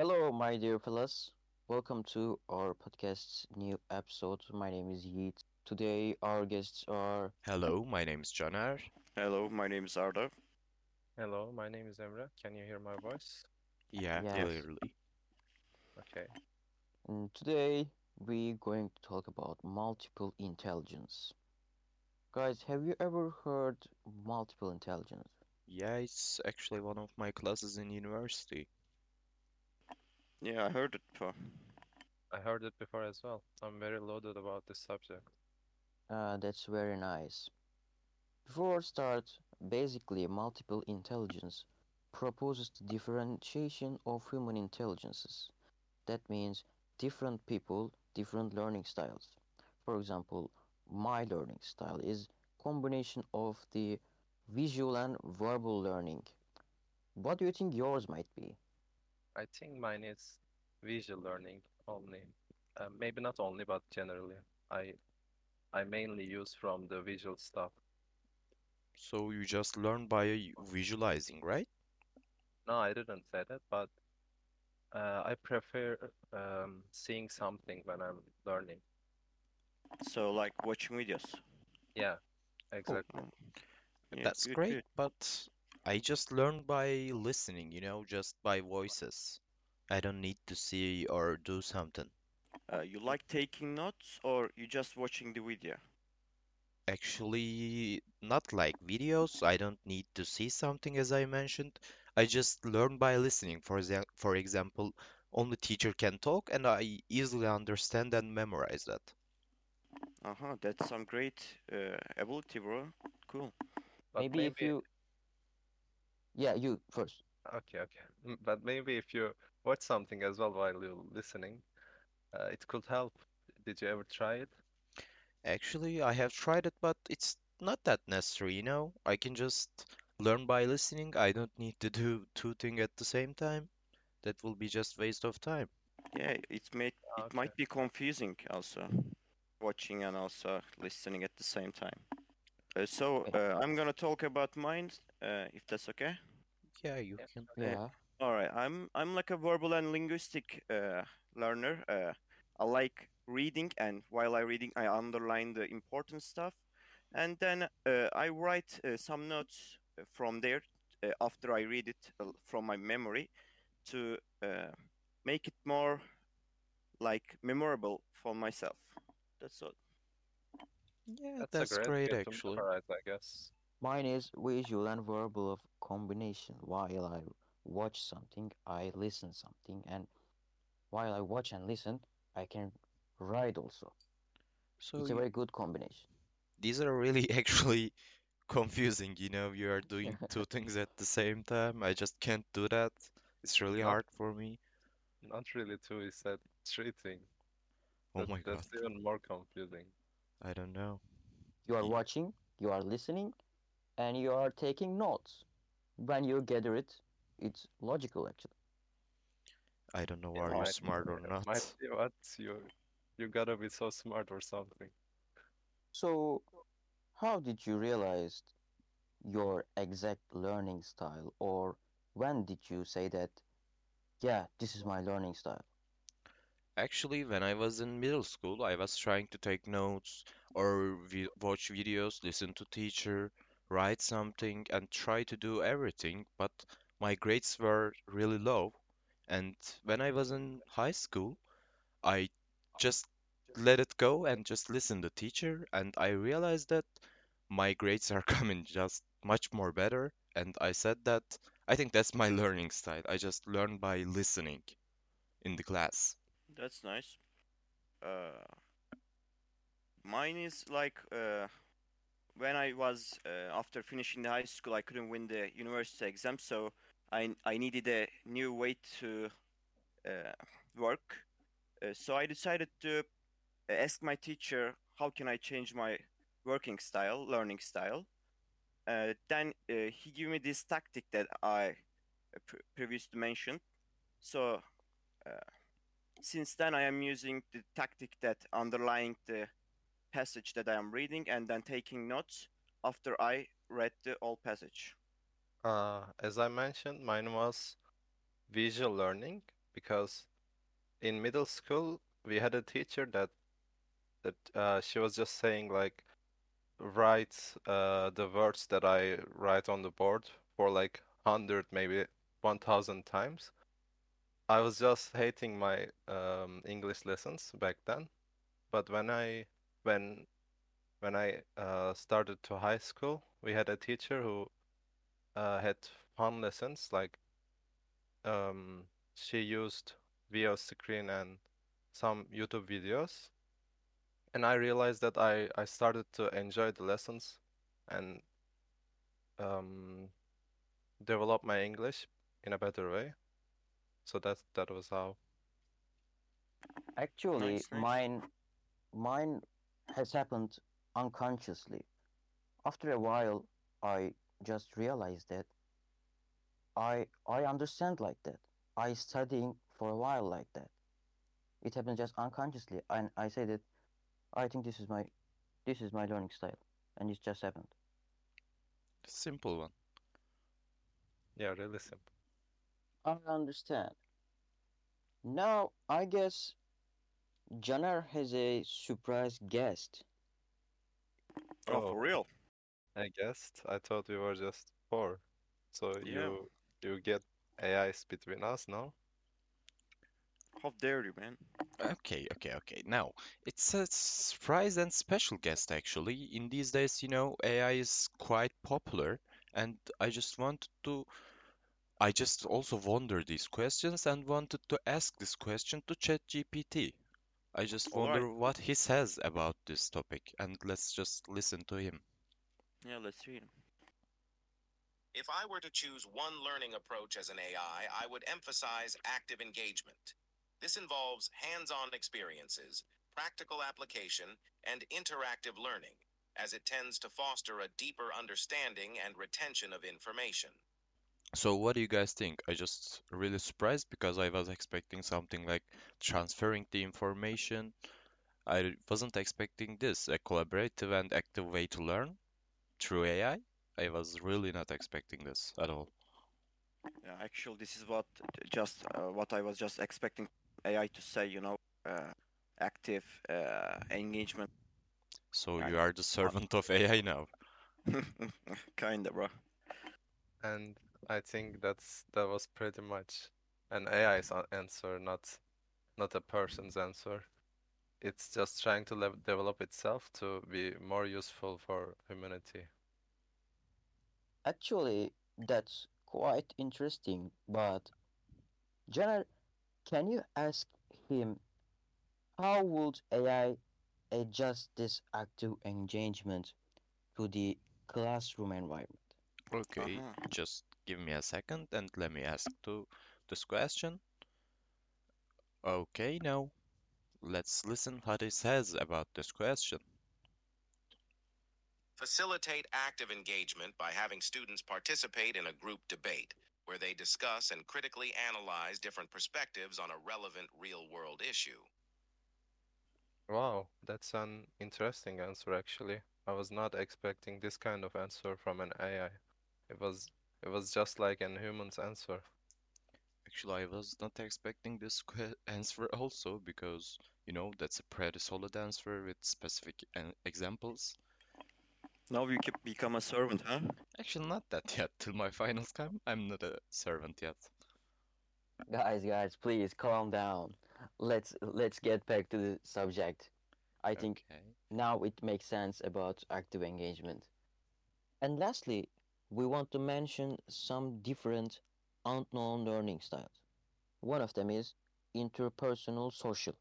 Hello, my dear fellas. Welcome to our podcast's new episode. My name is Yiğit. Today, our guests are. Hello, my name is Caner. Hello, my name is Arda. Hello, my name is Emre. Can you hear my voice? Yeah, Yes. clearly. Okay. And today, we're going to talk about multiple intelligence. Guys, have you ever heard multiple intelligence? Yeah, it's actually one of my classes in university. Yeah, I heard it before. I heard it before as well. I'm very loaded about this subject. Uh, that's very nice. Before start, basically, multiple intelligence proposes the differentiation of human intelligences. That means different people, different learning styles. For example, my learning style is combination of the visual and verbal learning. What do you think yours might be? I think mine is visual learning only. Uh, maybe not only, but generally. I I mainly use from the visual stuff. So you just learn by visualizing, right? No, I didn't say that, but uh, I prefer um, seeing something when I'm learning. So, like watching videos. Yeah, exactly. Um, yeah, That's good, great, good. but I just learn by listening, you know, just by voices. I don't need to see or do something. Uh, you like taking notes or you just watching the video? Actually, not like videos. I don't need to see something, as I mentioned. I just learn by listening. For exa for example, only teacher can talk, and I easily understand and memorize that. Uh-huh, that's some great uh, ability, bro. Cool. But Maybe if you, yeah, you first. okay, okay. But maybe if you watch something as well while you're listening, uh, it could help. Did you ever try it? Actually, I have tried it, but it's not that necessary, you know? I can just learn by listening. I don't need to do two things at the same time. That will be just waste of time. Yeah, it may it Okay. might be confusing also, watching and also listening at the same time. Uh, so uh, I'm gonna talk about mine, uh, if that's okay. Yeah, you Yeah. can. Yeah. All right, I'm I'm like a verbal and linguistic uh, learner. Uh, I like reading, and while I reading, I underline the important stuff, and then uh, I write uh, some notes uh, from there uh, after I read it uh, from my memory to uh, make it more like memorable for myself. That's all. Yeah, That's that's great great actually. memorize, I guess. Mine is visual and verbal of combination. While I watch something, I listen something, and while I watch and listen, I can write also. So It's a very good combination. these are really actually confusing, you know, you are doing two things at the same time. I just can't do that. It's really Not hard for me. not really two, It's said three things. Oh That my God, that's even more confusing. I don't know. You are watching, you are listening, and you are taking notes. When you gather it, it's logical actually. I don't know, It are you might smart or not? might be what you you gotta be so smart or something. So, how did you realize your exact learning style, or when did you say that, yeah, this is my learning style? Actually, when I was in middle school, I was trying to take notes or vi watch videos, listen to teacher, write something, and try to do everything, but my grades were really low. And when I was in high school, I just let it go and just listen to teacher, and I realized that my grades are coming just much more better. And I said that I think that's my learning style. I just learn by listening in the class. That's nice. Uh, mine is like uh, when I was uh, after finishing the high school, I couldn't win the university exam, so I I needed a new way to uh, work. Uh, so I decided to ask my teacher how can I change my working style, learning style. Uh, then uh, he gave me this tactic that I uh, pre- previously mentioned. So since then, I am using the tactic that underlying the passage that I am reading and then taking notes after I read the whole passage. Uh, as I mentioned, mine was visual learning. because in middle school we had a teacher that that uh, she was just saying like write uh, the words that I write on the board for like 100 maybe 1000 times. I was just hating my um, English lessons back then, but when I when when I uh, started to high school, we had a teacher who uh, had fun lessons. Like um, she used VO screen and some YouTube videos, and I realized that I I started to enjoy the lessons and um, develop my English in a better way. So that that was how. Actually, Nice, nice. mine mine has happened unconsciously. After a while, I just realized that I I understand like that. I studying for a while like that. It happened just unconsciously, and I say that I think this is my this is my learning style, and it just happened. Simple one. Yeah, really simple. I understand. Now, I guess Caner has a surprise guest. Oh, Oh. for real? I guessed. I thought we were just four. So Yeah. you you get AIs between us now? How dare you, man? Okay, okay, okay. Now, it's a surprise and special guest actually. In these days, you know, AI is quite popular, and I just wanted to, I just also wonder these questions and wanted to ask this question to ChatGPT. I just All right. wonder what he says about this topic, and let's just listen to him. Yeah, let's read 'em. If I were to choose one learning approach as an AI, I would emphasize active engagement. This involves hands on experiences, practical application, and interactive learning, as it tends to foster a deeper understanding and retention of information. So what do you guys think? I just really surprised because I was expecting something like transferring the information. I wasn't expecting this, a collaborative and active way to learn through AI. I was really not expecting this at all. Yeah, actually, this is what just uh, what I was just expecting AI to say. You know, uh, active uh, engagement. So you are the servant of AI now. Kinda, bro. And I think that's that was pretty much an AI's answer, not not a person's answer. It's just trying to lev develop itself to be more useful for humanity. Actually, that's quite interesting, but Caner, can you ask him how would AI adjust this active engagement to the classroom environment? Okay, Uh-huh. just give me a second and let me ask to this question. Okay, now let's listen what he says about this question. Facilitate active engagement by having students participate in a group debate where they discuss and critically analyze different perspectives on a relevant real world issue. Wow, that's an interesting answer actually. I was not expecting this kind of answer from an AI. It was it was just like an human's answer. Actually, I was not expecting this answer also because, you know, that's a pretty solid answer with specific an examples. Now you can become a servant, huh? Actually, not that yet. Till my finals come, I'm not a servant yet. Guys, guys, please calm down. Let's let's get back to the subject. I think Okay. now it makes sense about active engagement. And lastly, we want to mention some different unknown learning styles. One of them is interpersonal social.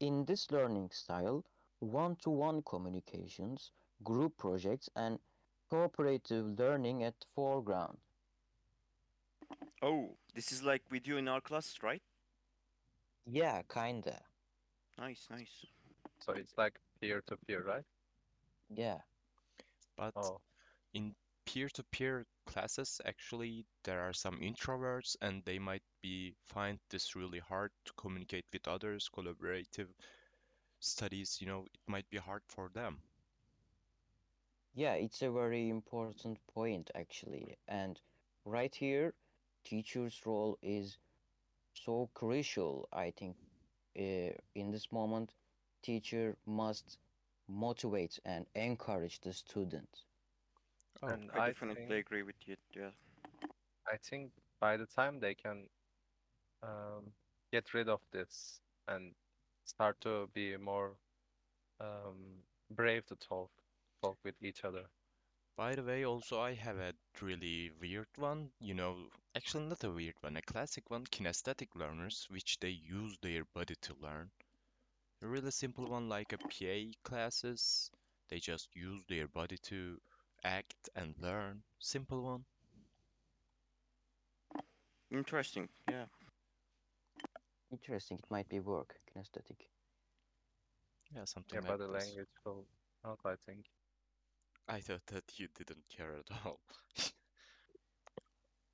In this learning style, one-to-one communications, group projects, and cooperative learning at the foreground. Oh, this is like we do in our class, right? Yeah, kinda. Nice, nice. So it's like peer to peer, right? Yeah. But Oh, in peer-to-peer classes, actually, there are some introverts and they might be find this really hard to communicate with others, collaborative studies, you know, it might be hard for them. Yeah, it's a very important point actually. And right here, teacher's role is so crucial, I think. Uh, in this moment, teacher must motivate and encourage the student. Oh, And I I definitely think agree with you. Yeah. I think by the time they can um, get rid of this and start to be more um, brave to talk talk with each other. By the way, also I have a really weird one, you know, actually not a weird one, a classic one, kinesthetic learners, which they use their body to learn. A really simple one like a PA classes, they just use their body to act and learn. Simple one. Interesting. Yeah. Interesting, it might be work, kinesthetic. Yeah, something Yeah, like body this. language will help, I think. I thought that you didn't care at all.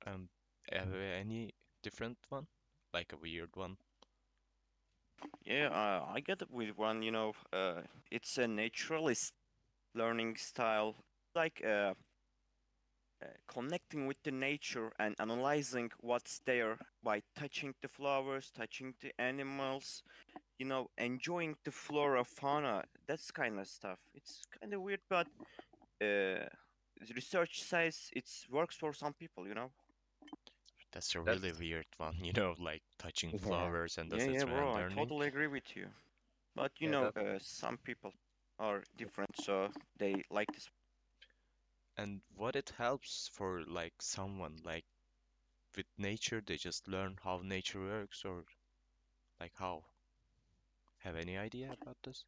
Um, have you any different one? Like a weird one? Yeah, uh, I get it with one, you know, uh, it's a naturalist learning style, like uh, uh, connecting with the nature and analyzing what's there by touching the flowers, touching the animals, you know, enjoying the flora, fauna, that's kind of stuff. It's kind of weird, but uh, research says it works for some people, you know. That's a That's- really weird one, you know, like touching Yeah. flowers and Yeah, that's yeah, its bro, I totally agree with you. But you Yeah, know, uh, some people are different, so they like this. And what it helps for like someone like with nature, they just learn how nature works or like how? Have any idea about this?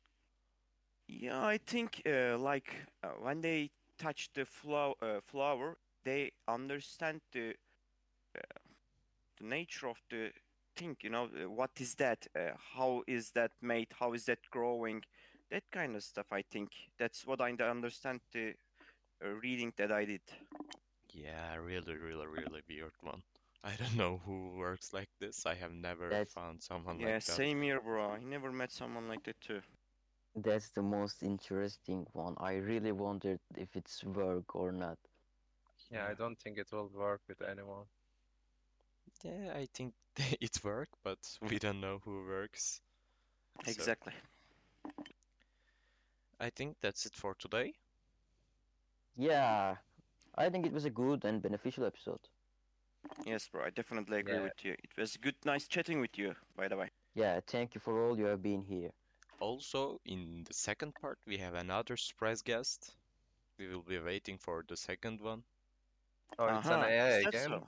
Yeah, I think uh, like uh, when they touch the flow uh, flower, they understand the uh, the nature of the thing. You know, uh, what is that? Uh, how is that made? How is that growing? That kind of stuff. I think that's what I understand the reading that I did. Yeah, really, really, really weird one. I don't know who works like this. I have never That's- found someone Yeah, like that. Yeah, same here, bro. I never met someone like that too. That's the most interesting one. I really wondered if it's work or not. Yeah, I don't think it will work with anyone. Yeah, I think it work, but we don't know who works. So, Exactly. I think that's it for today. Yeah, I think it was a good and beneficial episode. Yes, bro. I definitely agree Yeah. with you. It was good, nice chatting with you, by the way. Yeah, thank you for all you have been here. Also, in the second part, we have another surprise guest. We will be waiting for the second one. Oh, it's an Uh-huh, AI is that again? so?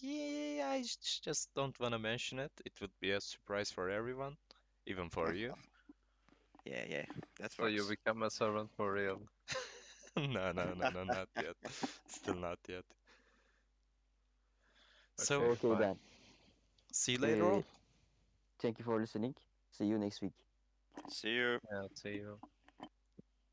Yeah, I just don't want to mention it. It would be a surprise for everyone, even for you. Yeah, yeah. That's So you become a servant for real. No, no, no, no, not yet. Still not yet. So, Okay, Okay then. see you later Uh. Thank you for listening. See you next week. See you. Yeah, see you.